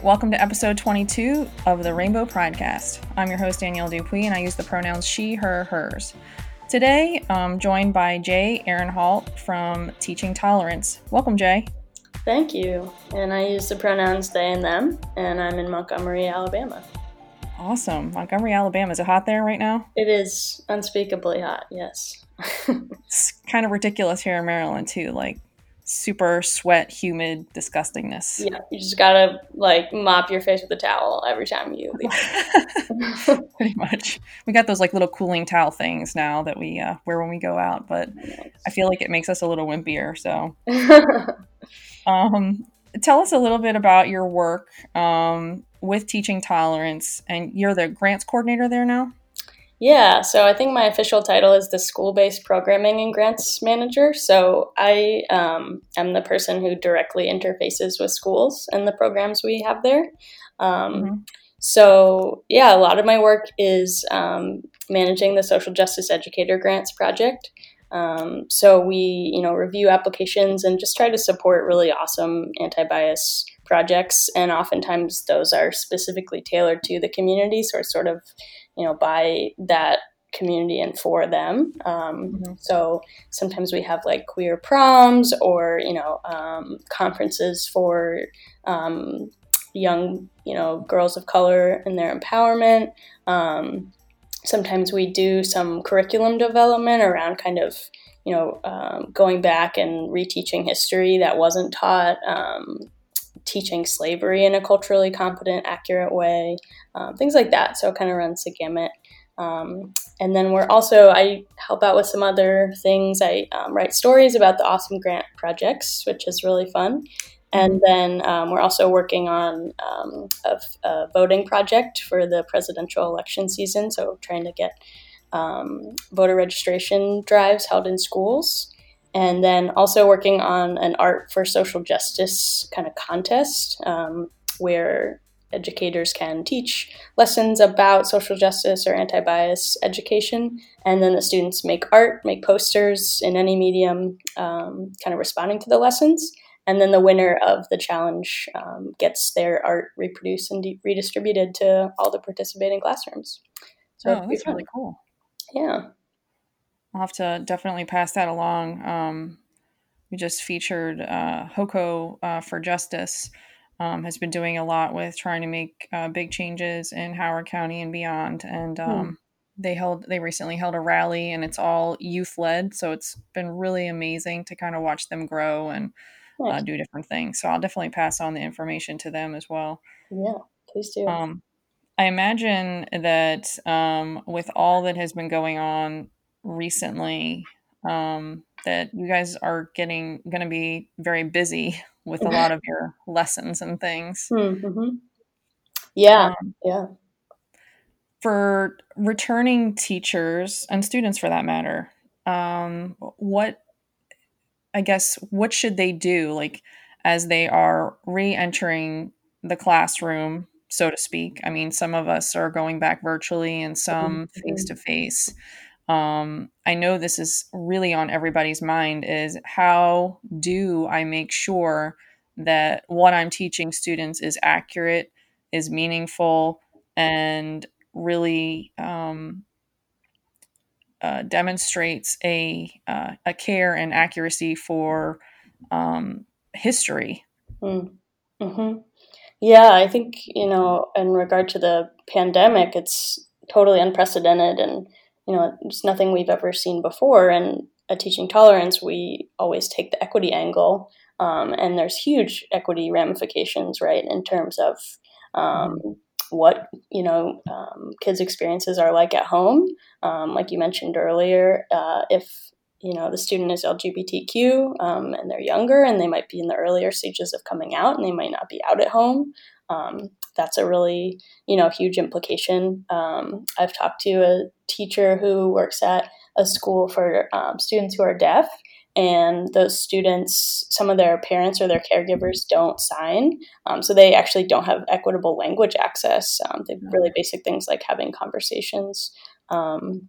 right, welcome to episode 22 of the Rainbow Pridecast. I'm your host, Danielle Dupuis, and I use the pronouns she, her, hers. Today, I'm joined by Jay Ehrenhalt from Teaching Tolerance. Welcome, Jay. Thank you. And I use the pronouns they and them, and I'm in Montgomery, Alabama. Awesome. Montgomery, Alabama. Is it hot there right now? It is unspeakably hot, yes. it's kind of ridiculous here in Maryland, too. Like, super sweat, humid disgustingness. Yeah, you just gotta like mop your face with a towel every time you leave. Pretty much. We got those like little cooling towel things now that we uh, wear when we go out, but. I feel like it makes us a little wimpier. So, um, tell us a little bit about your work um, with Teaching Tolerance, and you're the grants coordinator there now. Yeah, so I think my official title is the school based programming and grants manager. So I um, am the person who directly interfaces with schools and the programs we have there. Um, mm-hmm. So, yeah, a lot of my work is um, managing the Social Justice Educator Grants Project. Um, so we, you know, review applications and just try to support really awesome anti-bias projects. And oftentimes those are specifically tailored to the community, so sort of you know, by that community and for them. Um, mm-hmm. So sometimes we have like queer proms or, you know, um, conferences for um, young, you know, girls of color and their empowerment. Um, sometimes we do some curriculum development around kind of, you know, um, going back and reteaching history that wasn't taught um, teaching slavery in a culturally competent, accurate way, um, things like that. So it kind of runs the gamut. Um, and then we're also, I help out with some other things. I um, write stories about the awesome grant projects, which is really fun. And then um, we're also working on um, a, a, voting project for the presidential election season. So trying to get um, voter registration drives held in schools and then also working on an art for social justice kind of contest um, where educators can teach lessons about social justice or anti-bias education. And then the students make art make posters in any medium um, kind of responding to the lessons. And then the winner of the challenge um, gets their art reproduced and de- redistributed to all the participating classrooms. So oh, that's really cool. Yeah I'll have to definitely pass that along. Um, we just featured uh, HoCo uh, for Justice. Um, has been doing a lot with trying to make uh, big changes in Howard County and beyond. And hmm. um, hmm. they held they recently held a rally, and it's all youth led. So it's been really amazing to kind of watch them grow and uh, nice. do different things. So I'll definitely pass on the information to them as well. Yeah, please do. Um, I imagine that um, with all that has been going on recently um, that you guys are getting going to be very busy with a lot of your lessons and things. Mm-hmm. Yeah, um, yeah. For returning teachers and students, for that matter, um, what I guess what should they do, like as they are re-entering the classroom, so to speak? I mean, some of us are going back virtually, and some face to face um, I know this is really on everybody's mind is how do I make sure that what I'm teaching students is accurate, is meaningful, and really um, uh, demonstrates a uh, a care and accuracy for um, history. Mm. hmm Yeah, I think you know, in regard to the pandemic, it's totally unprecedented and you know, it's nothing we've ever seen before. And at Teaching Tolerance, we always take the equity angle, um, and there's huge equity ramifications, right, in terms of um, mm-hmm. what you know um, kids' experiences are like at home. Um, like you mentioned earlier, uh, if you know the student is LGBTQ um, and they're younger and they might be in the earlier stages of coming out and they might not be out at home. Um, that's a really you know huge implication. Um, I've talked to a teacher who works at a school for um, students who are deaf, and those students, some of their parents or their caregivers don't sign, um, so they actually don't have equitable language access. Um, they really basic things like having conversations. Um,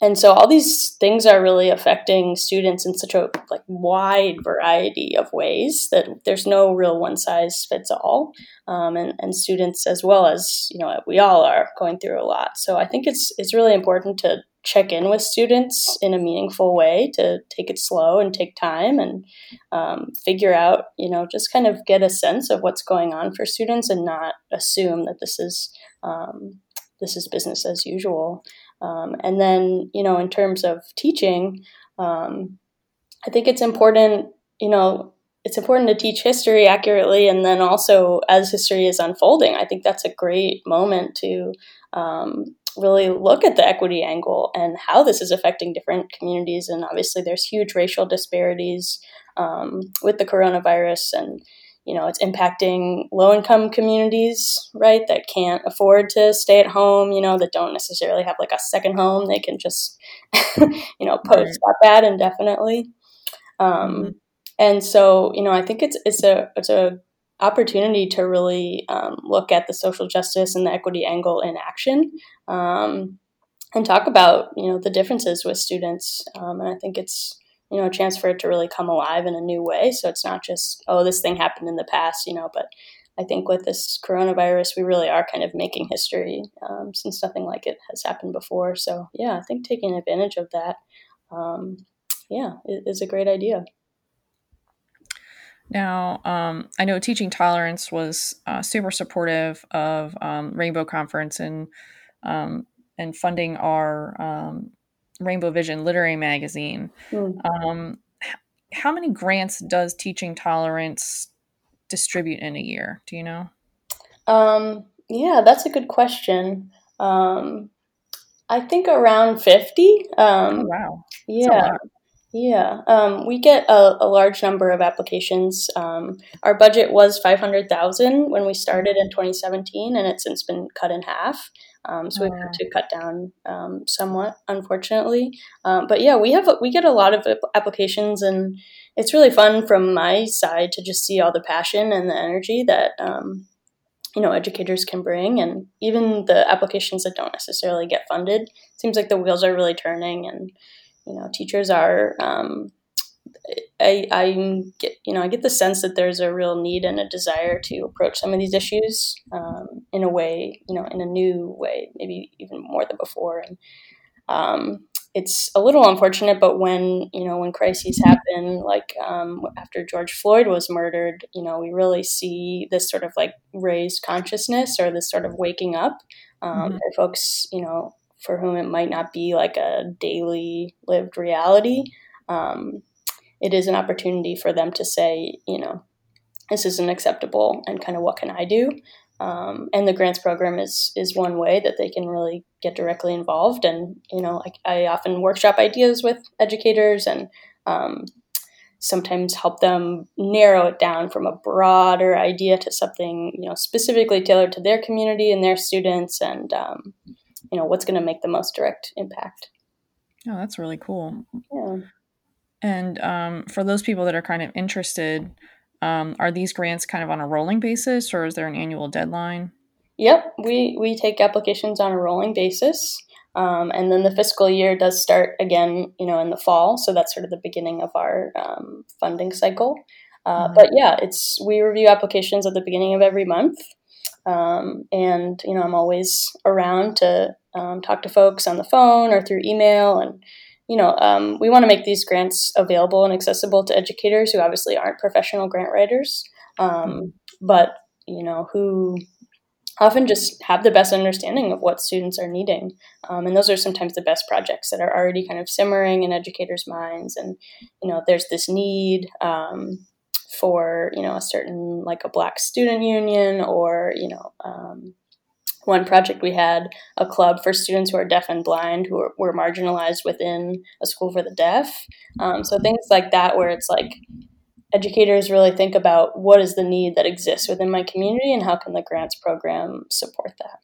and so all these things are really affecting students in such a like wide variety of ways that there's no real one size fits all um, and, and students as well as you know we all are going through a lot. So i think it's it's really important to check in with students in a meaningful way to take it slow and take time and um, figure out you know just kind of get a sense of what's going on for students and not assume that this is um, this is business as usual um, and then, you know, in terms of teaching, um, I think it's important, you know, it's important to teach history accurately. And then also, as history is unfolding, I think that's a great moment to um, really look at the equity angle and how this is affecting different communities. And obviously, there's huge racial disparities um, with the coronavirus and you know it's impacting low income communities right that can't afford to stay at home you know that don't necessarily have like a second home they can just you know post right. that bad indefinitely um, mm-hmm. and so you know i think it's it's a it's a opportunity to really um, look at the social justice and the equity angle in action um, and talk about you know the differences with students um, and i think it's you know, a chance for it to really come alive in a new way. So it's not just, oh, this thing happened in the past, you know, but I think with this coronavirus, we really are kind of making history um, since nothing like it has happened before. So yeah, I think taking advantage of that, um, yeah, is a great idea. Now, um, I know Teaching Tolerance was uh, super supportive of um, Rainbow Conference and um, and funding our um, Rainbow Vision Literary Magazine. Mm. Um, how many grants does Teaching Tolerance distribute in a year? Do you know? Um, yeah, that's a good question. Um, I think around 50. Um, oh, wow. Yeah. Yeah, um, we get a, a, large number of applications. Um, our budget was five hundred thousand when we started in 2017, and it's since been cut in half. Um, so we've had to cut down um, somewhat, unfortunately. Um, but yeah, we have we get a lot of applications, and it's really fun from my side to just see all the passion and the energy that um, you know educators can bring, and even the applications that don't necessarily get funded. Seems like the wheels are really turning, and you know teachers are um, I, I get you know I get the sense that there's a real need and a desire to approach some of these issues um, in a way you know in a new way maybe even more than before and um, it's a little unfortunate but when you know when crises happen like um, after George Floyd was murdered you know we really see this sort of like raised consciousness or this sort of waking up um, mm-hmm. for folks you know for whom it might not be like a daily lived reality, um, it is an opportunity for them to say, you know, this isn't acceptable, and kind of what can I do? Um, and the grants program is is one way that they can really get directly involved. And you know, I, I often workshop ideas with educators and um, sometimes help them narrow it down from a broader idea to something you know specifically tailored to their community and their students. And um, you know what's going to make the most direct impact oh that's really cool yeah and um, for those people that are kind of interested um, are these grants kind of on a rolling basis or is there an annual deadline yep we we take applications on a rolling basis um, and then the fiscal year does start again you know in the fall so that's sort of the beginning of our um, funding cycle uh, mm-hmm. but yeah it's we review applications at the beginning of every month um, and you know i'm always around to um, talk to folks on the phone or through email. And, you know, um, we want to make these grants available and accessible to educators who obviously aren't professional grant writers, um, but, you know, who often just have the best understanding of what students are needing. Um, and those are sometimes the best projects that are already kind of simmering in educators' minds. And, you know, there's this need um, for, you know, a certain, like a Black student union or, you know, um, one project we had a club for students who are deaf and blind who were, were marginalized within a school for the deaf. Um, so things like that where it's like educators really think about what is the need that exists within my community and how can the grants program support that.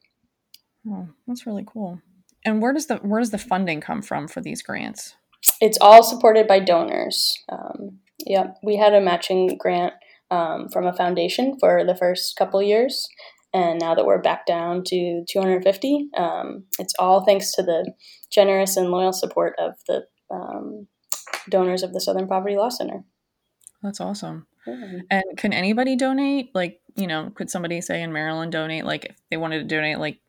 Oh, that's really cool. And where does the where does the funding come from for these grants? It's all supported by donors. Um, yeah we had a matching grant um, from a foundation for the first couple years and now that we're back down to 250, um, it's all thanks to the generous and loyal support of the um, donors of the Southern Poverty Law Center. That's awesome. Mm-hmm. And can anybody donate? Like, you know, could somebody say in Maryland donate? Like, if they wanted to donate, like,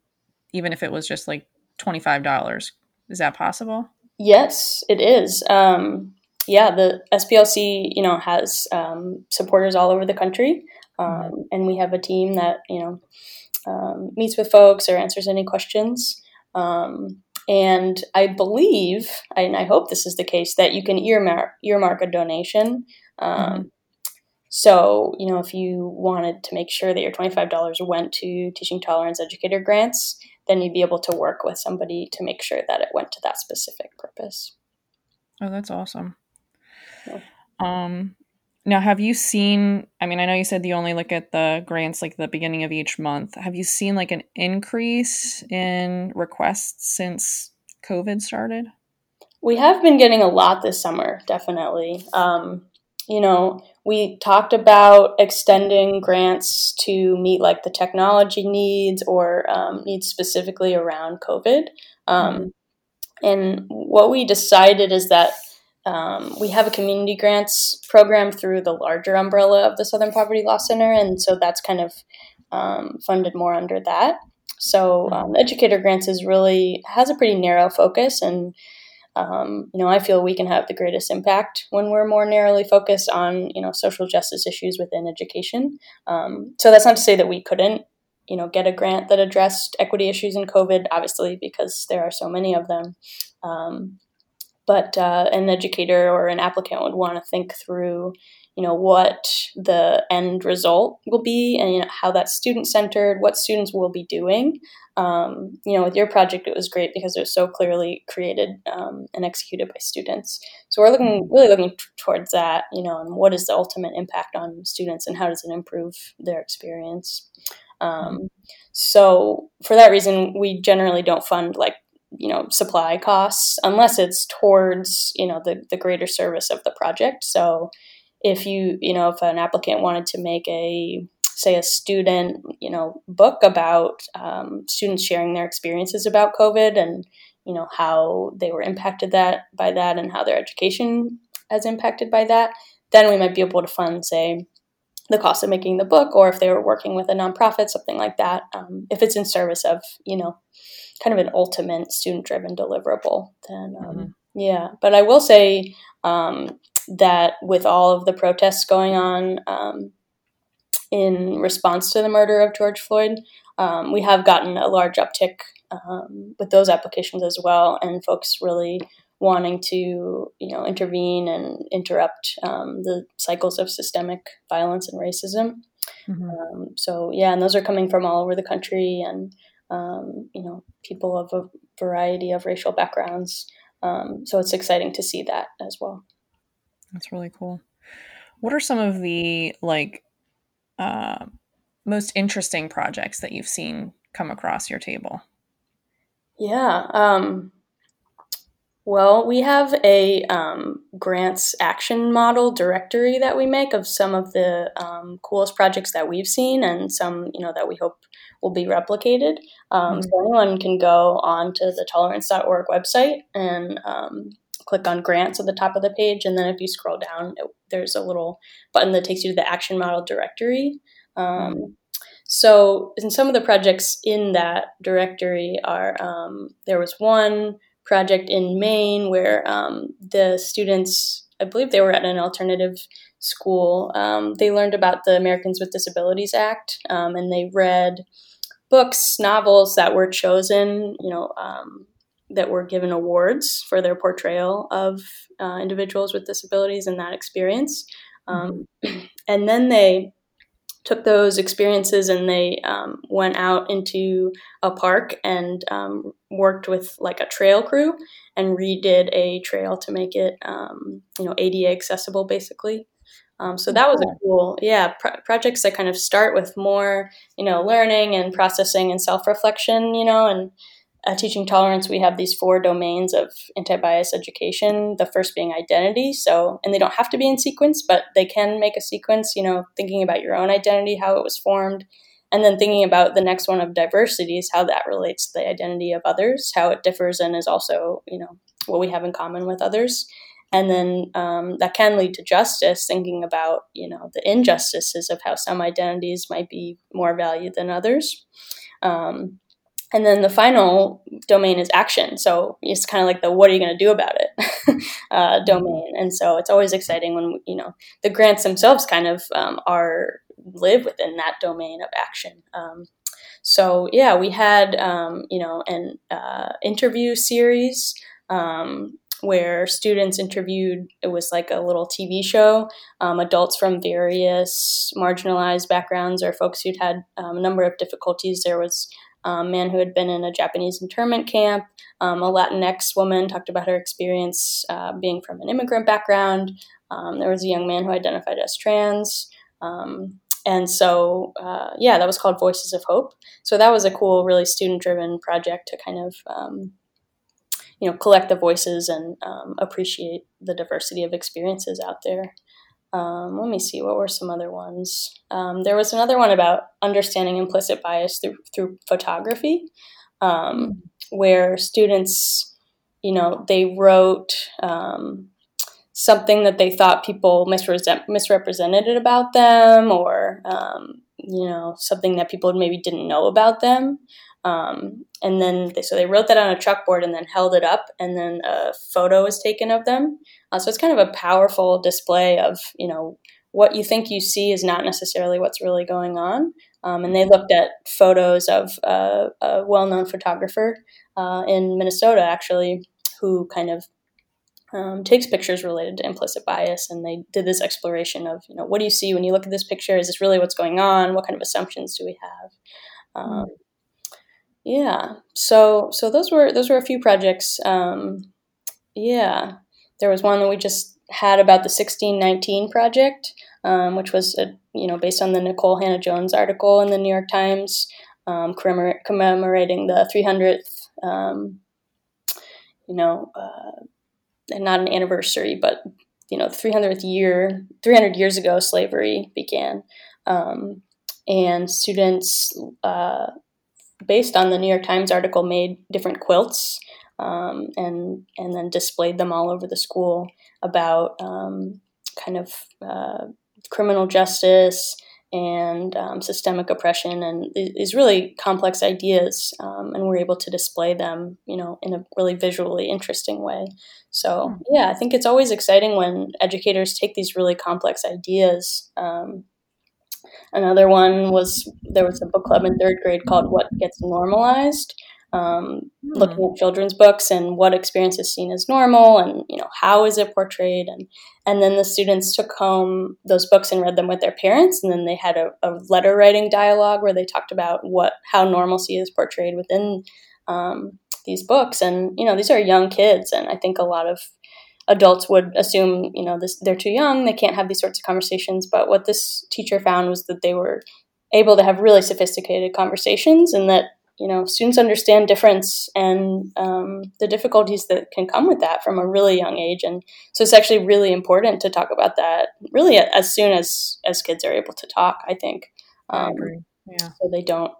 even if it was just like $25, is that possible? Yes, it is. Um, yeah, the SPLC, you know, has um, supporters all over the country, um, mm-hmm. and we have a team that you know um, meets with folks or answers any questions. Um, and I believe, and I hope this is the case, that you can earmark earmark a donation. Um, mm-hmm. So, you know, if you wanted to make sure that your $25 went to teaching tolerance educator grants, then you'd be able to work with somebody to make sure that it went to that specific purpose. Oh, that's awesome. Yeah. Um, now, have you seen? I mean, I know you said you only look at the grants like the beginning of each month. Have you seen like an increase in requests since COVID started? We have been getting a lot this summer, definitely. Um, you know, we talked about extending grants to meet like the technology needs or um, needs specifically around COVID. Um, mm-hmm. And what we decided is that um, we have a community grants program through the larger umbrella of the Southern Poverty Law Center, and so that's kind of um, funded more under that. So mm-hmm. um, educator grants is really has a pretty narrow focus, and um, you know I feel we can have the greatest impact when we're more narrowly focused on you know social justice issues within education. Um, so that's not to say that we couldn't you know get a grant that addressed equity issues in COVID, obviously because there are so many of them. But uh, an educator or an applicant would want to think through you know what the end result will be and you know how that's student centered what students will be doing. Um, you know with your project it was great because it was so clearly created um, and executed by students. So we're looking really looking t- towards that you know and what is the ultimate impact on students and how does it improve their experience? Um, so for that reason we generally don't fund like you know supply costs unless it's towards you know the, the greater service of the project. So if you you know if an applicant wanted to make a say a student you know book about um, students sharing their experiences about covid and you know how they were impacted that by that and how their education has impacted by that then we might be able to fund say the cost of making the book or if they were working with a nonprofit something like that um, if it's in service of you know kind of an ultimate student driven deliverable then um, mm-hmm. yeah but i will say um, that with all of the protests going on um, in response to the murder of george floyd um, we have gotten a large uptick um, with those applications as well and folks really wanting to you know intervene and interrupt um, the cycles of systemic violence and racism mm-hmm. so yeah and those are coming from all over the country and um, you know, people of a variety of racial backgrounds. Um, so it's exciting to see that as well. That's really cool. What are some of the like uh, most interesting projects that you've seen come across your table? Yeah. Um, well, we have a um, grants action model directory that we make of some of the um, coolest projects that we've seen and some, you know, that we hope will be replicated. Um, mm-hmm. So anyone can go onto the tolerance.org website and um, click on grants at the top of the page. And then if you scroll down, it, there's a little button that takes you to the action model directory. Um, mm-hmm. So, in some of the projects in that directory are um, there was one project in Maine where um, the students, I believe they were at an alternative school, um, they learned about the Americans with Disabilities Act um, and they read books, novels that were chosen, you know, um, that were given awards for their portrayal of uh, individuals with disabilities and that experience. Um, and then they took those experiences and they um, went out into a park and um, worked with like a trail crew and redid a trail to make it um, you know ADA accessible basically. Um, so that was a cool, yeah, projects that kind of start with more, you know, learning and processing and self reflection, you know, and uh, teaching tolerance, we have these four domains of anti bias education. The first being identity. So, and they don't have to be in sequence, but they can make a sequence, you know, thinking about your own identity, how it was formed, and then thinking about the next one of diversity is how that relates to the identity of others, how it differs and is also, you know, what we have in common with others. And then um, that can lead to justice, thinking about, you know, the injustices of how some identities might be more valued than others. Um, and then the final domain is action. So it's kind of like the what are you going to do about it uh, domain. And so it's always exciting when, you know, the grants themselves kind of um, are live within that domain of action. Um, so yeah, we had, um, you know, an uh, interview series um, where students interviewed, it was like a little TV show, um, adults from various marginalized backgrounds or folks who'd had um, a number of difficulties. There was a man who had been in a Japanese internment camp. Um, a Latinx woman talked about her experience uh, being from an immigrant background. Um, there was a young man who identified as trans. Um, and so, uh, yeah, that was called Voices of Hope. So that was a cool, really student-driven project to kind of, um, you know, collect the voices and um, appreciate the diversity of experiences out there. Um, let me see, what were some other ones? Um, there was another one about understanding implicit bias through, through photography, um, where students, you know, they wrote um, something that they thought people misre- misrepresented about them or, um, you know, something that people maybe didn't know about them. Um, and then they, so they wrote that on a chalkboard and then held it up, and then a photo was taken of them. Uh, so it's kind of a powerful display of you know what you think you see is not necessarily what's really going on. Um, and they looked at photos of uh, a well-known photographer uh, in Minnesota, actually, who kind of um, takes pictures related to implicit bias, and they did this exploration of you know what do you see when you look at this picture? Is this really what's going on? What kind of assumptions do we have? Um, yeah. So so those were those were a few projects. Um, yeah, there was one that we just had about the 1619 project, um, which was a, you know based on the Nikole Hannah-Jones article in the New York Times, um, commemorating the 300th. Um, you know, uh, and not an anniversary, but you know, 300th year, 300 years ago, slavery began, um, and students uh, based on the New York Times article, made different quilts um, and and then displayed them all over the school about um, kind of uh, criminal justice and um, systemic oppression and these really complex ideas um, and we're able to display them you know in a really visually interesting way so hmm. yeah i think it's always exciting when educators take these really complex ideas um, Another one was there was a book club in third grade called What Gets Normalized, um, mm. looking at children's books and what experience is seen as normal and you know how is it portrayed. And and then the students took home those books and read them with their parents. And then they had a, a letter writing dialogue where they talked about what how normalcy is portrayed within um, these books. And you know these are young kids. And I think a lot of adults would assume, you know, this, they're too young, they can't have these sorts of conversations. But what this teacher found was that they were able to have really sophisticated conversations and that, you know, students understand difference and um, the difficulties that can come with that from a really young age. And so it's actually really important to talk about that really as soon as, as kids are able to talk, I think. Um, I agree. Yeah. So they don't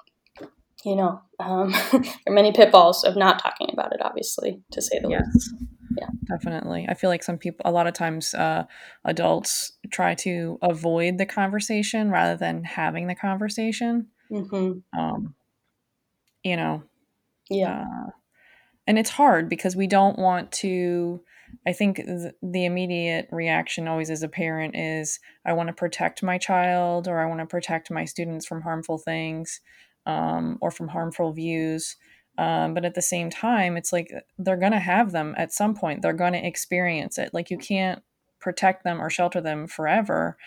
you know, um, there are many pitfalls of not talking about it, obviously, to say the yes. least yeah definitely i feel like some people a lot of times uh, adults try to avoid the conversation rather than having the conversation mm-hmm. um, you know yeah uh, and it's hard because we don't want to i think th- the immediate reaction always as a parent is i want to protect my child or i want to protect my students from harmful things um, or from harmful views um, but at the same time, it's like they're going to have them at some point. They're going to experience it. Like you can't protect them or shelter them forever.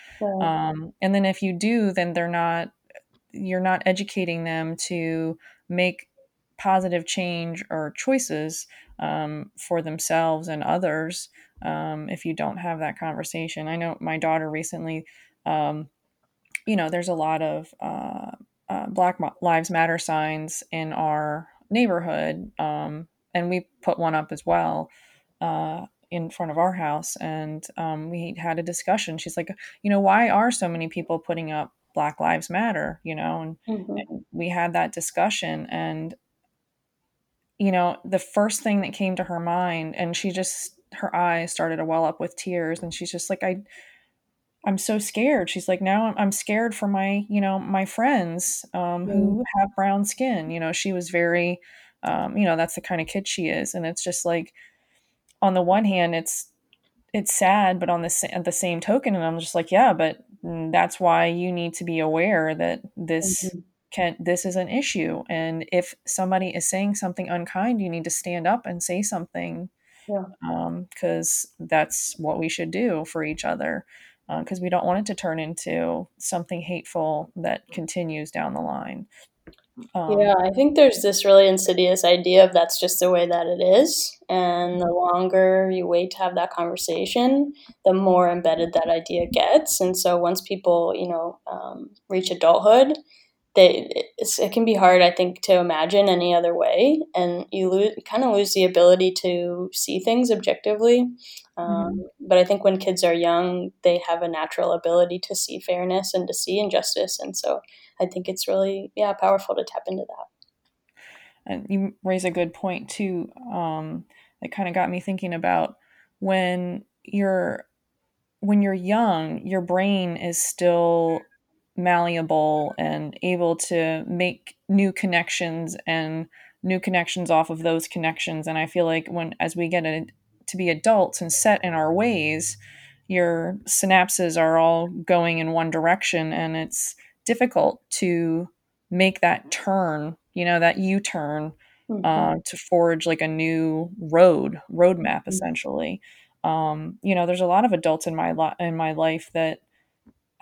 Um, and then if you do, then they're not, you're not educating them to make positive change or choices um, for themselves and others um, if you don't have that conversation. I know my daughter recently, um, you know, there's a lot of uh, uh, Black Lives Matter signs in our neighborhood. Um, and we put one up as well uh, in front of our house. And um, we had a discussion. She's like, you know, why are so many people putting up Black Lives Matter, you know, and, Mm-hmm. and we had that discussion. And, you know, the first thing that came to her mind, and she just, her eyes started to well up with tears. And she's just like, I, I'm so scared. She's like, now I'm, I'm scared for my, you know, my friends um, who have brown skin. You know, she was very, um, you know, that's the kind of kid she is. And it's just like, on the one hand, it's, it's sad, but on the at the same token, and I'm just like, yeah, but mm, that's why you need to be aware that this Mm-hmm. can this is an issue, and if somebody is saying something unkind, you need to stand up and say something, Yeah. because that's what we should do for each other, because we don't want it to turn into something hateful that continues down the line. Um, Yeah, I think there's this really insidious idea of that's just the way that it is. And the longer you wait to have that conversation, the more embedded that idea gets. And so once people, you know, um, reach adulthood, they it can be hard, I think, to imagine any other way, and you lose kind of lose the ability to see things objectively. Um, But I think when kids are young, they have a natural ability to see fairness and to see injustice, and so I think it's really yeah powerful to tap into that. and you raise a good point too um, that kind of got me thinking about when you're when you're young your brain is still malleable and able to make new connections and new connections off of those connections and i feel like when as we get a, to be adults and set in our ways your synapses are all going in one direction and it's difficult to make that turn you know that u-turn Mhm. uh, to forge like a new road roadmap Mhm. essentially um, you know there's a lot of adults in my li- in my life that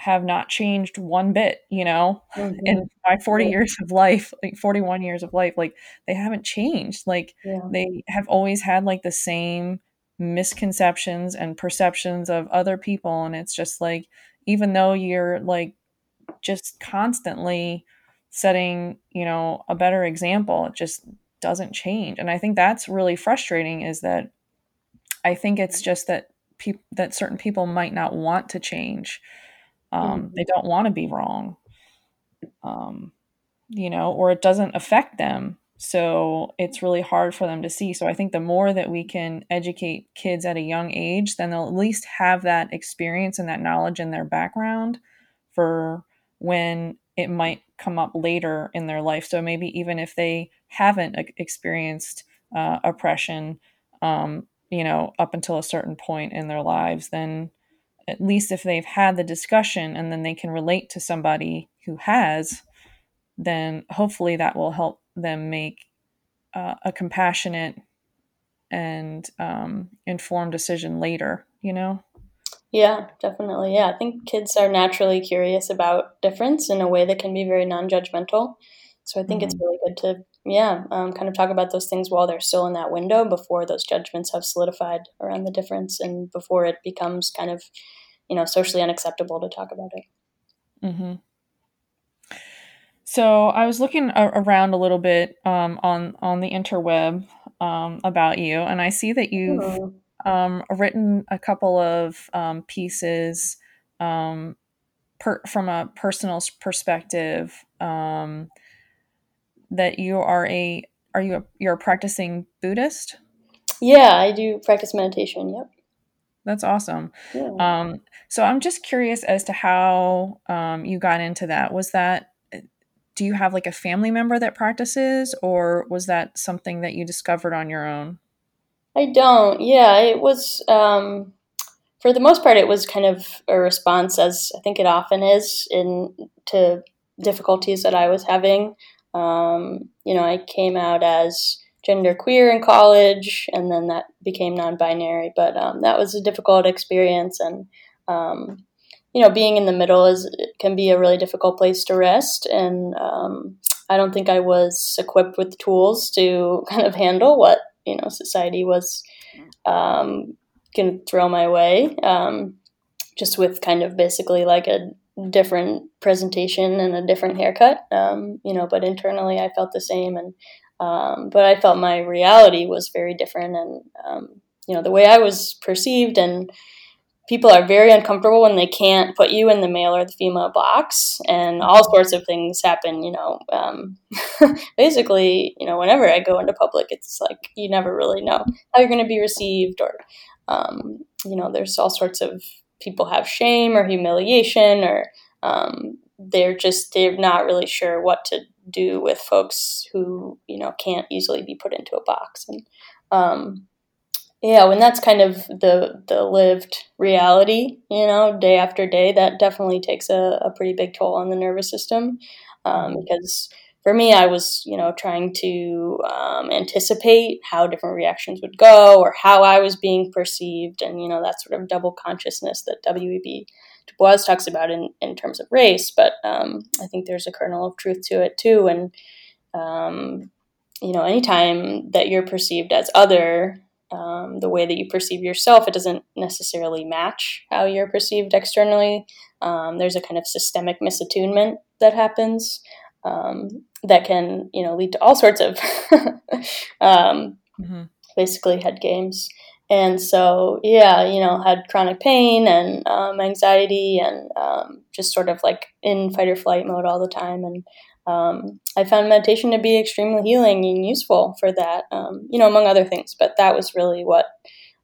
have not changed one bit you know Mhm. in my 40 Yeah. years of life like 41 years of life like they haven't changed like Yeah. they have always had like the same misconceptions and perceptions of other people and it's just like even though you're like just constantly setting you know a better example it just doesn't change and i think that's really frustrating is that i think it's just that people that certain people might not want to change um, Mhm. they don't want to be wrong. Um, you know or it doesn't affect them so it's really hard for them to see. So i think the more that we can educate kids at a young age then they'll at least have that experience and that knowledge in their background for when it might come up later in their life. So maybe even if they haven't experienced uh, oppression um, you know up until a certain point in their lives then at least if they've had the discussion and then they can relate to somebody who has then hopefully that will help them make uh, a compassionate and um, informed decision later you know Yeah, definitely. Yeah, I think kids are naturally curious about difference in a way that can be very non-judgmental. So I think it's Mhm. really good to, yeah, um, kind of talk about those things while they're still in that window before those judgments have solidified around the difference and before it becomes kind of, you know, socially unacceptable to talk about it. hmm So I was looking a- around a little bit um, on on the interweb um, about you, and I see that you've Mhm. um, written a couple of um, pieces um, per, from a personal perspective. That you are a are you a, you're a practicing Buddhist? Yeah, I do practice meditation. Yep. That's awesome. Yeah. Um, so I'm just curious as to how um, you got into that. Was that do you have like a family member that practices, or was that something that you discovered on your own? I don't. Yeah, it was um, for the most part it was kind of a response as I think it often is in to difficulties that I was having. Um, you know, I came out as gender queer in college, and then that became non-binary. But um, that was a difficult experience, and um, you know, being in the middle is can be a really difficult place to rest. And um, I don't think I was equipped with tools to kind of handle what you know society was um, to throw my way. Um, just with kind of basically like a different presentation and a different haircut, um, you know. But internally, I felt the same, and um, but I felt my reality was very different, and um, you know, the way I was perceived and people are very uncomfortable when they can't put you in the male or the female box, and all sorts of things happen. You know, um, basically, you know, whenever I go into public, it's like you never really know how you're going to be received, or um, you know, there's all sorts of people have shame or humiliation, or um, they're just they're not really sure what to do with folks who you know can't easily be put into a box. And um, yeah when that's kind of the the lived reality you know day after day that definitely takes a, a pretty big toll on the nervous system um, because for me i was you know trying to um, anticipate how different reactions would go or how i was being perceived and you know that sort of double consciousness that W.E.B. Du Bois talks about in, in terms of race but um, i think there's a kernel of truth to it too and um, you know anytime that you're perceived as other um, the way that you perceive yourself, it doesn't necessarily match how you're perceived externally. Um, there's a kind of systemic misattunement that happens um, that can, you know, lead to all sorts of um, mm-hmm. basically head games. And so, yeah, you know, had chronic pain and um, anxiety and um, just sort of like in fight or flight mode all the time. And um, I found meditation to be extremely healing and useful for that, um, you know, among other things. But that was really what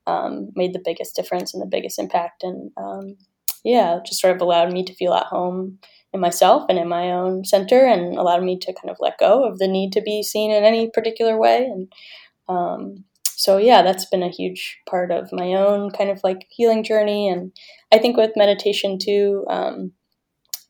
um, made the biggest difference and the biggest impact. And um, yeah, just sort of allowed me to feel at home in myself and in my own center and allowed me to kind of let go of the need to be seen in any particular way. And um, so, yeah, that's been a huge part of my own kind of like healing journey. And I think with meditation too, um,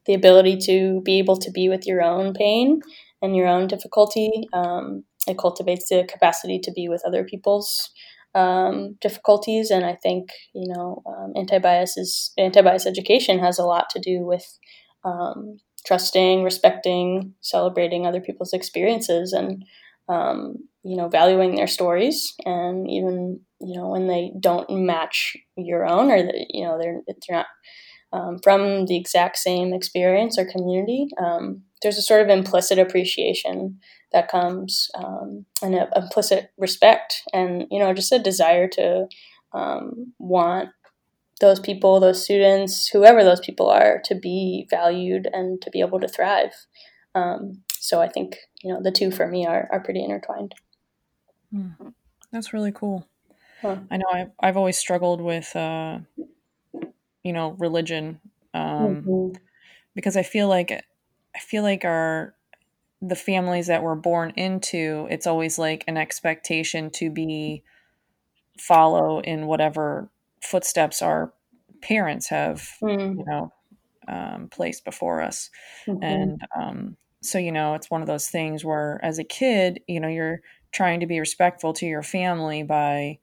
the ability to be able to be with your own pain and your own difficulty. Um, it cultivates the capacity to be with other people's um, difficulties, and I think you know um, anti-bias is anti-bias education has a lot to do with um, trusting, respecting, celebrating other people's experiences, and um, you know valuing their stories, and even you know when they don't match your own or that you know they're they're not um, from the exact same experience or community, um, there's a sort of implicit appreciation that comes um, and an implicit respect and you know just a desire to um, want those people those students whoever those people are to be valued and to be able to thrive um, so i think you know the two for me are, are pretty intertwined mm. that's really cool huh. i know I've, I've always struggled with uh, you know religion um, mm-hmm. because I feel like I feel like our the families that we're born into it's always like an expectation to be follow in whatever footsteps our parents have mm. you know um, placed before us mm-hmm. and um, so you know it's one of those things where as a kid you know you're trying to be respectful to your family by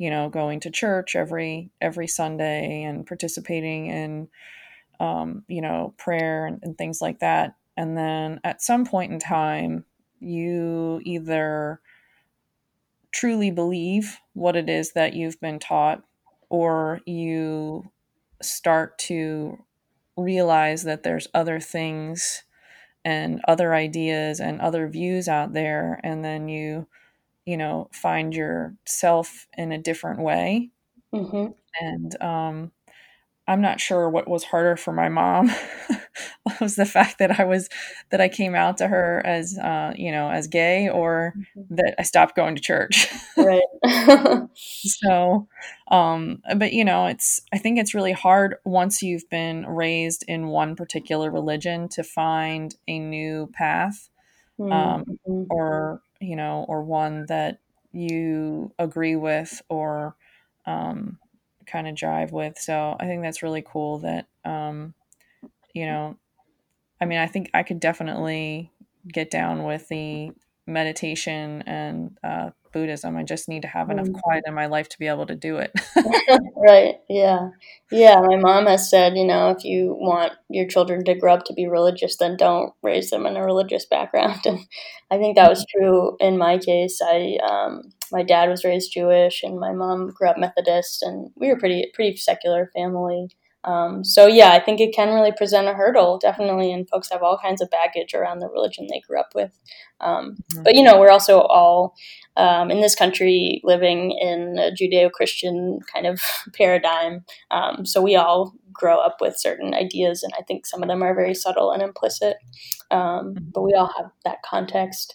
you know, going to church every every Sunday and participating in, um, you know, prayer and, and things like that. And then at some point in time, you either truly believe what it is that you've been taught, or you start to realize that there's other things and other ideas and other views out there, and then you you know find yourself in a different way mm-hmm. and um, i'm not sure what was harder for my mom was the fact that i was that i came out to her as uh, you know as gay or mm-hmm. that i stopped going to church right so um, but you know it's i think it's really hard once you've been raised in one particular religion to find a new path mm-hmm. um, mm-hmm. or you know, or one that you agree with or um, kind of jive with. So I think that's really cool that, um, you know, I mean, I think I could definitely get down with the meditation and uh, Buddhism. I just need to have enough mm. quiet in my life to be able to do it. right. Yeah. Yeah. My mom has said, you know, if you want your children to grow up to be religious, then don't raise them in a religious background. And I think that was true in my case. I, um, my dad was raised Jewish and my mom grew up Methodist and we were pretty, pretty secular family. Um, so yeah, I think it can really present a hurdle, definitely, and folks have all kinds of baggage around the religion they grew up with. Um, mm-hmm. But you know, we're also all um, in this country living in a Judeo Christian kind of paradigm. Um, so we all grow up with certain ideas, and I think some of them are very subtle and implicit, um, but we all have that context.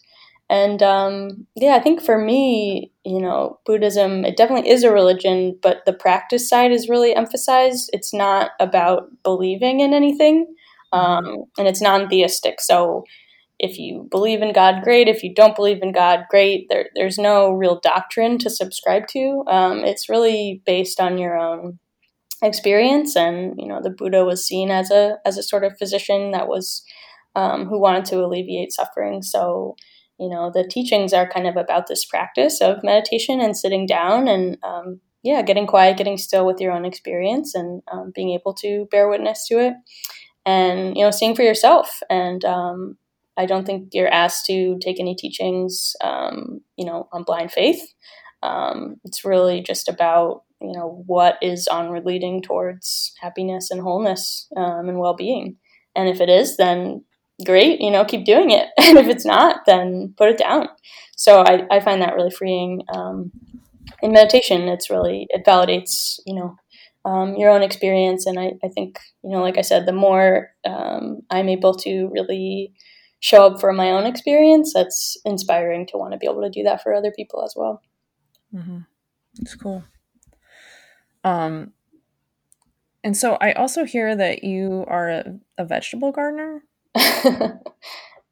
And um, yeah, I think for me, you know, Buddhism, it definitely is a religion, but the practice side is really emphasized. It's not about believing in anything, um, and it's non theistic. So if you believe in God, great. If you don't believe in God, great. There, there's no real doctrine to subscribe to. Um, it's really based on your own experience, and you know, the Buddha was seen as a as a sort of physician that was um, who wanted to alleviate suffering. So you know the teachings are kind of about this practice of meditation and sitting down and um, yeah getting quiet getting still with your own experience and um, being able to bear witness to it and you know seeing for yourself. And um, i don't think you're asked to take any teachings um, you know on blind faith. Um, it's really just about you know what is onward leading towards happiness and wholeness um, and well-being. And if it is then great, you know, keep doing it. and if it's not, then put it down. So I, I find that really freeing. Um, in meditation, it's really, it validates, you know, um, your own experience. And I, I think, you know, like I said, the more um, I'm able to really show up for my own experience, that's inspiring to want to be able to do that for other people as well. Mm-hmm. It's cool. Um, and so I also hear that you are a, a vegetable gardener.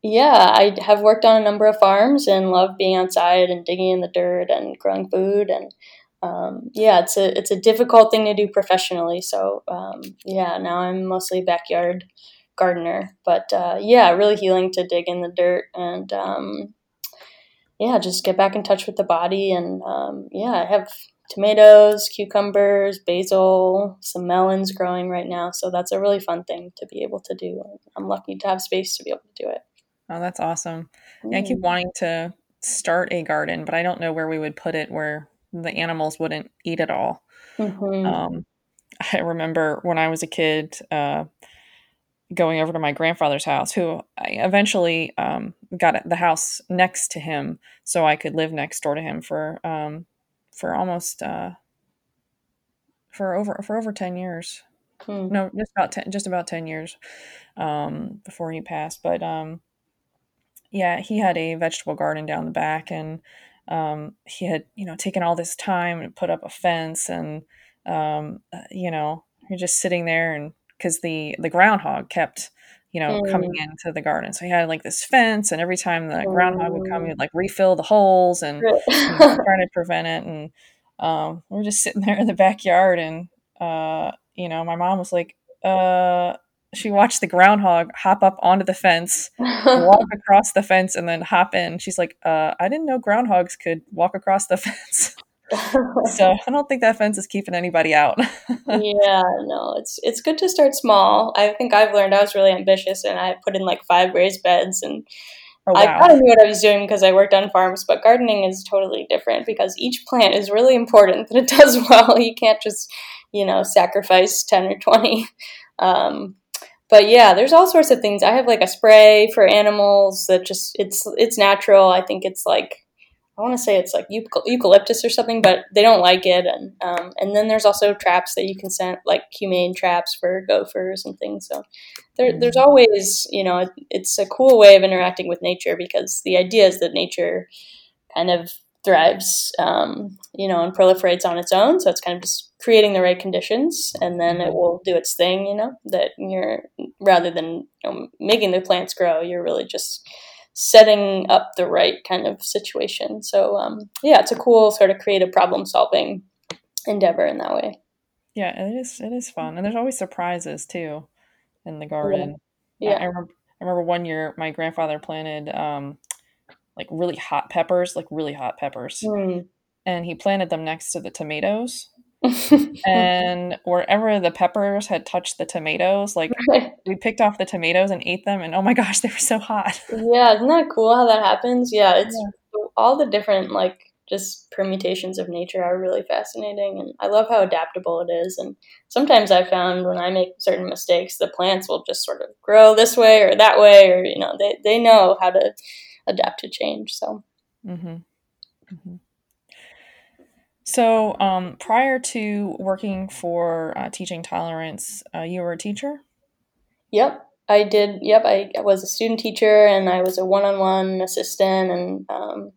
yeah, I have worked on a number of farms and love being outside and digging in the dirt and growing food and um, yeah, it's a it's a difficult thing to do professionally. So um, yeah, now I'm mostly backyard gardener, but uh, yeah, really healing to dig in the dirt and um, yeah, just get back in touch with the body and um, yeah, I have tomatoes, cucumbers, basil, some melons growing right now. So that's a really fun thing to be able to do. I'm lucky to have space to be able to do it. Oh, that's awesome. Yeah, I keep mm. wanting to start a garden, but I don't know where we would put it where the animals wouldn't eat it all. Mm-hmm. Um, I remember when I was a kid uh, going over to my grandfather's house, who I eventually um, got the house next to him so I could live next door to him for um, for almost uh, for over for over ten years. Hmm. No, just about ten, just about ten years um, before he passed. But um, yeah, he had a vegetable garden down the back, and um, he had you know taken all this time and put up a fence, and um, uh, you know you're just sitting there, and because the the groundhog kept you know, mm. coming into the garden. So he had like this fence, and every time the groundhog would come, he'd like refill the holes and know, trying to prevent it. And um, we are just sitting there in the backyard, and uh, you know, my mom was like, uh, she watched the groundhog hop up onto the fence, walk across the fence, and then hop in. She's like, uh, I didn't know groundhogs could walk across the fence so I don't think that fence is keeping anybody out. yeah, no, it's it's good to start small. I think I've learned I was really ambitious and I put in like five raised beds and oh, wow. I kind of knew what I was doing because I worked on farms, but gardening is totally different because each plant is really important that it does well. You can't just, you know, sacrifice 10 or 20. Um, but yeah, there's all sorts of things. I have like a spray for animals that just it's it's natural. I think it's like I want to say it's like eucalyptus or something, but they don't like it. And um, and then there's also traps that you can send, like humane traps for gophers and things. So there, mm-hmm. there's always, you know, it's a cool way of interacting with nature because the idea is that nature kind of thrives, um, you know, and proliferates on its own. So it's kind of just creating the right conditions, and then it will do its thing. You know, that you're rather than you know, making the plants grow, you're really just setting up the right kind of situation. So um, yeah, it's a cool sort of creative problem solving endeavor in that way. Yeah, it is. It is fun, and there's always surprises too in the garden. Yeah, yeah. I, I remember. I remember one year my grandfather planted um, like really hot peppers, like really hot peppers, mm. and he planted them next to the tomatoes and wherever the peppers had touched the tomatoes, like we picked off the tomatoes and ate them, and oh my gosh, they were so hot. Yeah, isn't that cool how that happens? Yeah, it's yeah. all the different like just permutations of nature are really fascinating, and I love how adaptable it is. And sometimes I found when I make certain mistakes, the plants will just sort of grow this way or that way, or you know, they they know how to adapt to change. So. Mm-hmm. Mm-hmm. So, um, prior to working for uh, Teaching Tolerance, uh, you were a teacher? Yep, I did. Yep, I was a student teacher and I was a one on one assistant and um,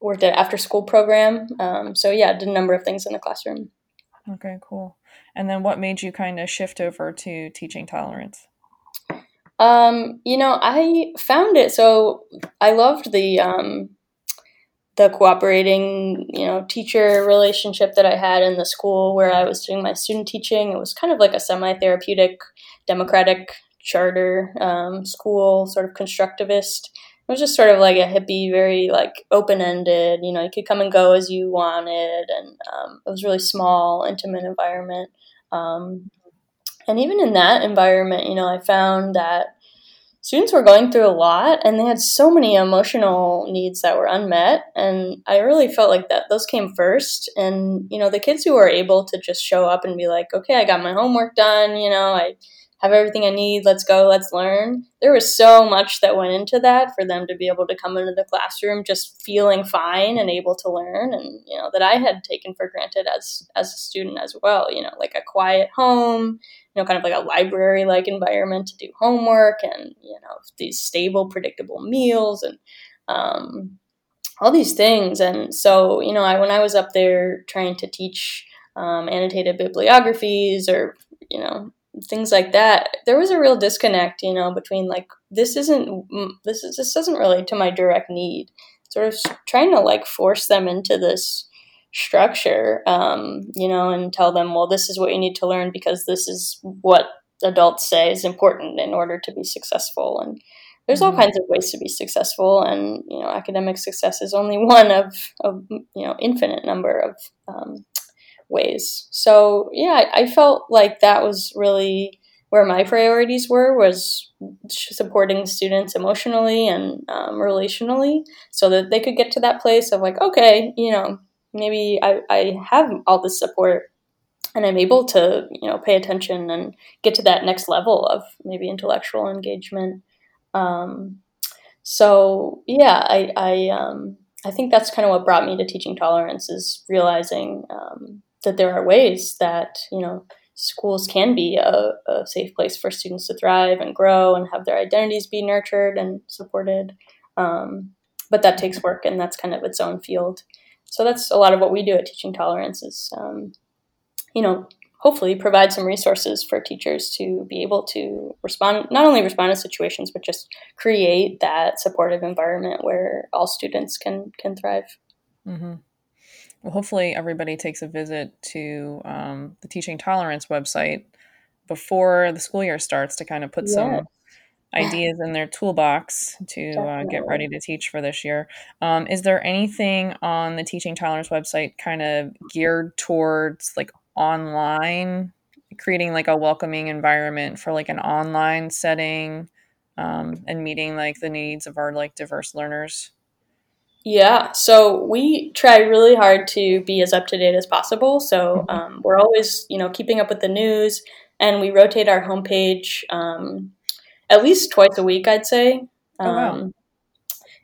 worked at after school program. Um, so, yeah, did a number of things in the classroom. Okay, cool. And then what made you kind of shift over to Teaching Tolerance? Um, you know, I found it so I loved the um, the cooperating, you know, teacher relationship that I had in the school where I was doing my student teaching. It was kind of like a semi-therapeutic, democratic charter um, school, sort of constructivist. It was just sort of like a hippie, very like open-ended. You know, you could come and go as you wanted, and um, it was really small, intimate environment. Um, and even in that environment, you know, I found that students were going through a lot and they had so many emotional needs that were unmet and i really felt like that those came first. And you know the kids who were able to just show up and be like okay i got my homework done you know i have everything I need, let's go, let's learn. There was so much that went into that for them to be able to come into the classroom just feeling fine and able to learn and you know that I had taken for granted as as a student as well, you know, like a quiet home, you know, kind of like a library like environment to do homework and you know, these stable predictable meals and um, all these things and so, you know, I when I was up there trying to teach um, annotated bibliographies or you know things like that there was a real disconnect you know between like this isn't mm, this is this doesn't relate to my direct need sort of trying to like force them into this structure um, you know and tell them well this is what you need to learn because this is what adults say is important in order to be successful and there's all mm-hmm. kinds of ways to be successful and you know academic success is only one of, of you know infinite number of um, ways. So yeah, I, I felt like that was really where my priorities were was supporting students emotionally and um, relationally so that they could get to that place of like okay you know maybe I, I have all this support and i'm able to you know pay attention and get to that next level of maybe intellectual engagement um, so yeah i I, um, I think that's kind of what brought me to teaching tolerance is realizing um, that there are ways that you know schools can be a, a, safe place for students to thrive and grow and have their identities be nurtured and supported. Um, but that takes work, and that's kind of its own field. So that's a lot of what we do at Teaching Tolerance is, um, you know, hopefully provide some resources for teachers to be able to respond, not only respond to situations, but just create that supportive environment where all students can can thrive. Mm-hmm. Well, hopefully, everybody takes a visit to um, the Teaching Tolerance website before the school year starts to kind of put some ideas in their toolbox to uh, get ready to teach for this year. Um, is there anything on the Teaching Tolerance website kind of geared towards like online, creating like a welcoming environment for like an online setting um, and meeting like the needs of our like diverse learners? Yeah, so we try really hard to be as up to date as possible. So mm-hmm. um, we're always, you know, keeping up with the news, and we rotate our homepage um, at least twice a week, I'd say. Oh, wow. Um,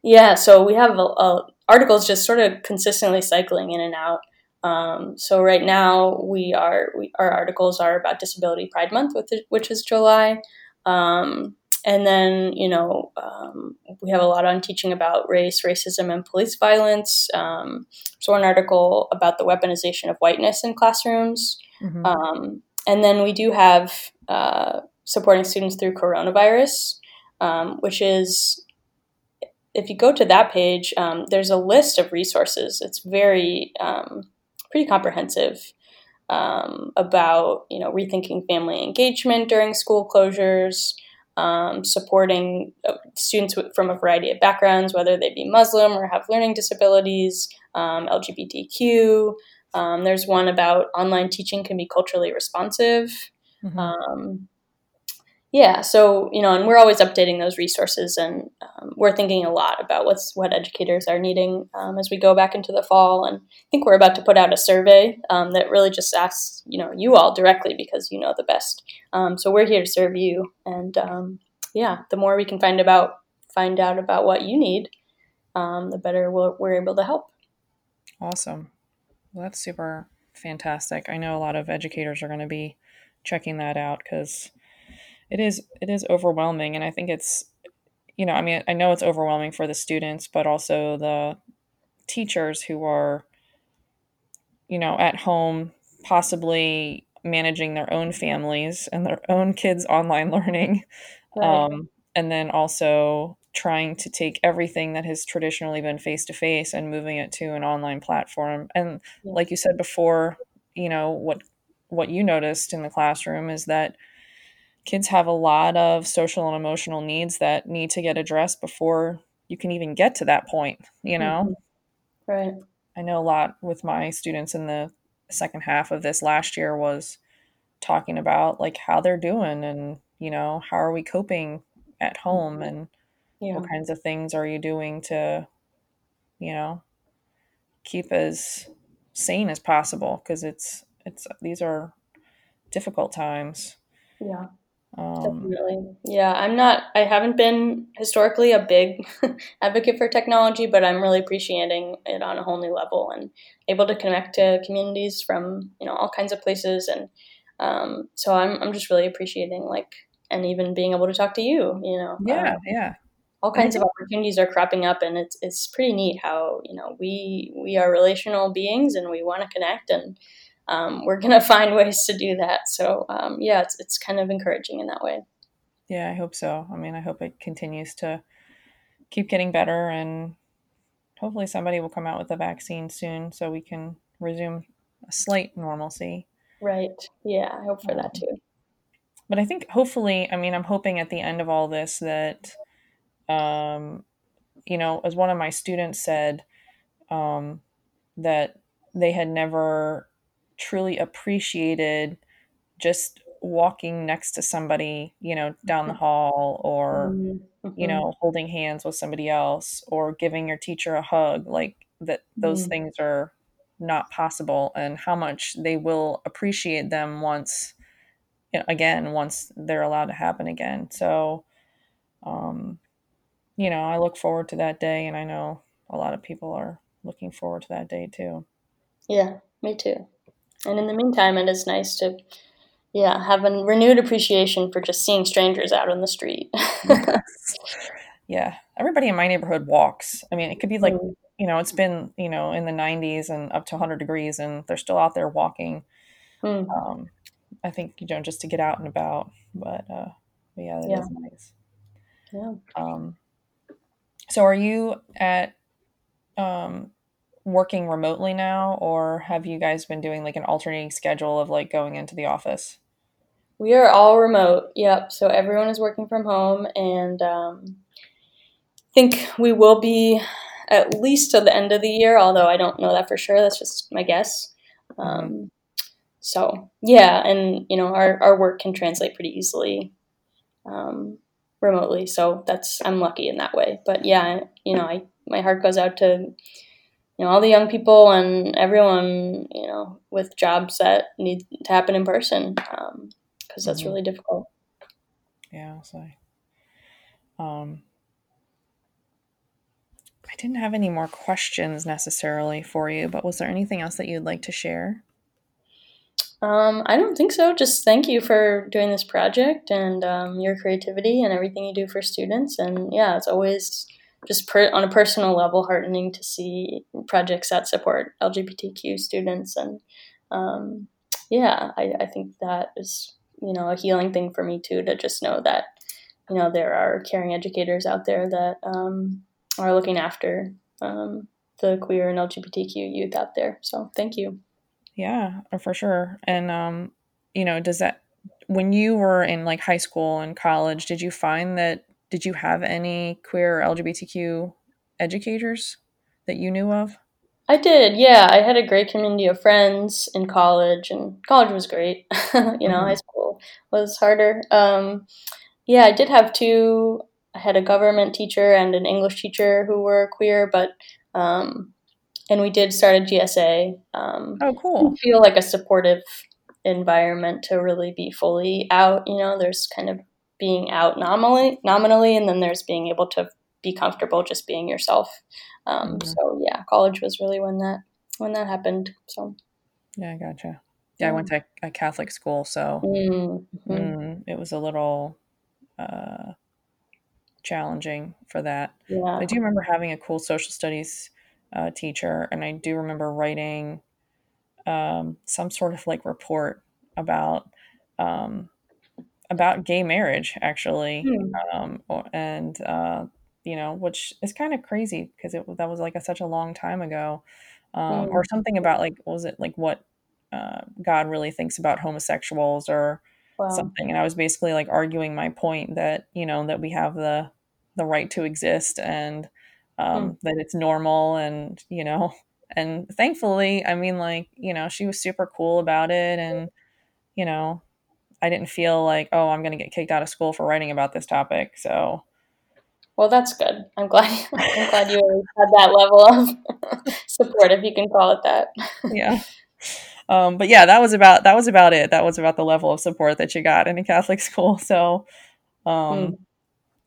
yeah, so we have a, a, articles just sort of consistently cycling in and out. Um, so right now we are we, our articles are about Disability Pride Month, which is July. Um, and then, you know, um, we have a lot on teaching about race, racism, and police violence. Um, so, an article about the weaponization of whiteness in classrooms. Mm-hmm. Um, and then we do have uh, supporting students through coronavirus, um, which is, if you go to that page, um, there's a list of resources. It's very, um, pretty comprehensive. about you know rethinking family engagement during school closures, um, supporting uh, students from a variety of backgrounds, whether they be Muslim or have learning disabilities, um, LGBTQ. Um, there's one about online teaching can be culturally responsive. Mm-hmm. Yeah, so you know, and we're always updating those resources, and um, we're thinking a lot about what's what educators are needing um, as we go back into the fall. And I think we're about to put out a survey um, that really just asks you know you all directly because you know the best. Um, so we're here to serve you, and um, yeah, the more we can find about find out about what you need, um, the better we'll, we're able to help. Awesome. Well, that's super fantastic. I know a lot of educators are going to be checking that out because it is it is overwhelming, and I think it's you know I mean I know it's overwhelming for the students, but also the teachers who are you know at home possibly managing their own families and their own kids online learning Right. um, and then also trying to take everything that has traditionally been face to face and moving it to an online platform. And Yeah. like you said before, you know what what you noticed in the classroom is that kids have a lot of social and emotional needs that need to get addressed before you can even get to that point, you know? Mhm. Right. I know a lot with my students in the second half of this last year was talking about like how they're doing and, you know, how are we coping at home and Yeah. what kinds of things are you doing to, you know, keep as sane as possible because it's it's these are difficult times. Yeah. Um, Definitely. Yeah, I'm not, I haven't been historically a big advocate for technology, but I'm really appreciating it on a whole new level and able to connect to communities from, you know, all kinds of places. And um, so I'm, I'm just really appreciating like, and even being able to talk to you, you know, yeah, um, yeah. all kinds of opportunities are cropping up and it's, it's pretty neat how, you know, we, we are relational beings and we want to connect and um, we're going to find ways to do that. So um, yeah, it's, it's kind of encouraging in that way. yeah, I hope so. I mean, I hope it continues to keep getting better and hopefully somebody will come out with a vaccine soon so we can resume a slight normalcy. Right. Yeah, I hope for that Um, too. but I think hopefully, I mean, I'm hoping at the end of all this that, um, you know, as one of my students said, um, that they had never truly appreciated just walking next to somebody, you know, down the hall or, you Mm-hmm. know, holding hands with somebody else or giving your teacher a hug, like that those hmm things are not possible and how much they will appreciate them once you know, again once they're allowed to happen again. So, um, you know, I look forward to that day and I know a lot of people are looking forward to that day too. Yeah, me too. And in the meantime, it is nice to, yeah, have a renewed appreciation for just seeing strangers out on the street. Yeah. Everybody in my neighborhood walks. I mean, it could be like, Mm, you know, it's been, you know, in the 90s and up to 100 degrees and they're still out there walking. mm, Um, I think, you know, just to get out and about. But, uh, yeah, that yeah, is nice. yeah. Um, so are you at, um, working remotely now or have you guys been doing like an alternating schedule of like going into the office? We are all remote. Yep. So everyone is working from home, and um, I think we will be at least till the end of the year. Although I don't know that for sure. That's just my guess. Um, so yeah, and you know, our our work can translate pretty easily um, remotely. So that's I'm lucky in that way. But yeah, you know, I my heart goes out to you know all the young people and everyone you know with jobs that need to happen in person because that's hmm really difficult. Yeah. So, um, I didn't have any more questions necessarily for you, but was there anything else that you'd like to share? Um, I don't think so. Just thank you for doing this project and um, your creativity and everything you do for students. And yeah, it's always just per- on a personal level heartening to see projects that support LGBTQ students. And um, yeah, I, I think that is you know a healing thing for me too to just know that you know there are caring educators out there that um, are looking after um, the queer and LGBTQ youth out there. So thank you. Yeah, uh, for sure. And um, you know, does that when you were in like high school and college, did you find that did you have any queer or LGBTQ educators that you knew of? I did, yeah. I had a great community of friends in college, and college was great. you know, high hmm school was harder. Um, yeah, I did have two. I had a government teacher and an English teacher who were queer, but um, and we did start a GSA. Um, Oh, cool. feel like a supportive environment to really be fully out. You know, there's kind of being out nominally, nominally, and then there's being able to be comfortable just being yourself. Um, hmm so yeah, college was really when that when that happened. So yeah, I gotcha. Yeah, I went to a Catholic school, so mm-hmm. mm, it was a little uh, challenging for that. yeah, I do remember having a cool social studies uh, teacher, and I do remember writing um, some sort of like report about um, about gay marriage, actually, Hmm. um, and uh, you know, which is kind of crazy because it that was like a, such a long time ago, um, Hmm. or something about like what was it like what uh, God really thinks about homosexuals or wow. something, and I was basically like arguing my point that you know that we have the the right to exist and Hmm. um, that it's normal and you know and thankfully i mean like you know she was super cool about it and you know i didn't feel like oh i'm going to get kicked out of school for writing about this topic so Well, that's good. I'm glad. I'm glad you had that level of support, if you can call it that. yeah um, but yeah that was about that was about it that was about the level of support that you got in a catholic school so Hmm. um,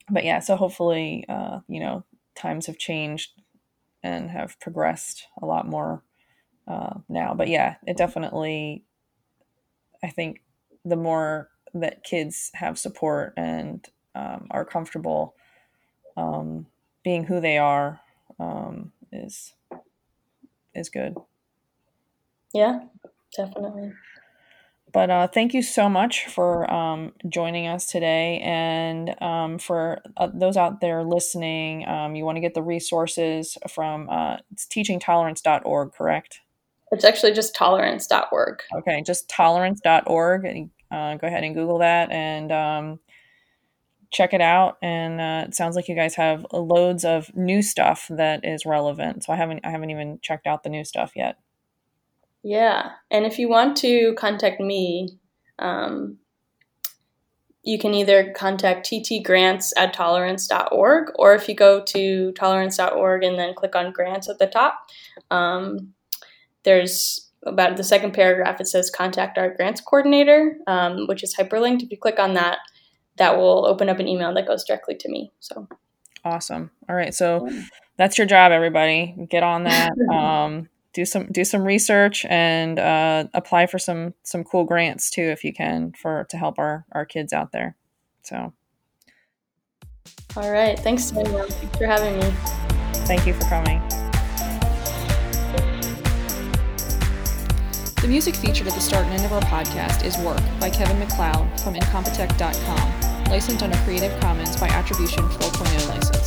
but yeah so hopefully uh, you know times have changed and have progressed a lot more uh, now but yeah it definitely I think the more that kids have support and um, are comfortable um, being who they are um, is is good. Yeah, definitely. But uh, thank you so much for um, joining us today. And um, for uh, those out there listening, um, you want to get the resources from uh, it's teachingtolerance.org, correct? It's actually just tolerance.org. Okay, just tolerance.org. Uh, go ahead and Google that and um, check it out. And uh, it sounds like you guys have loads of new stuff that is relevant. So I haven't I haven't even checked out the new stuff yet. Yeah, and if you want to contact me, um, you can either contact ttgrants at tolerance.org, or if you go to tolerance.org and then click on grants at the top, um, there's about the second paragraph, it says contact our grants coordinator, um, which is hyperlinked. If you click on that, that will open up an email that goes directly to me. So Awesome. All right, so that's your job, everybody. Get on that. Um, do some do some research and uh, apply for some some cool grants too, if you can, for to help our our kids out there. So All right. Thanks, Danielle. Thanks for having me. thank you for coming. Music featured at the start and end of our podcast is Work by Kevin MacLeod from Incompetech.com, licensed under Creative Commons by Attribution 4.0 license.